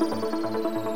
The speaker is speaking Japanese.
フフフ。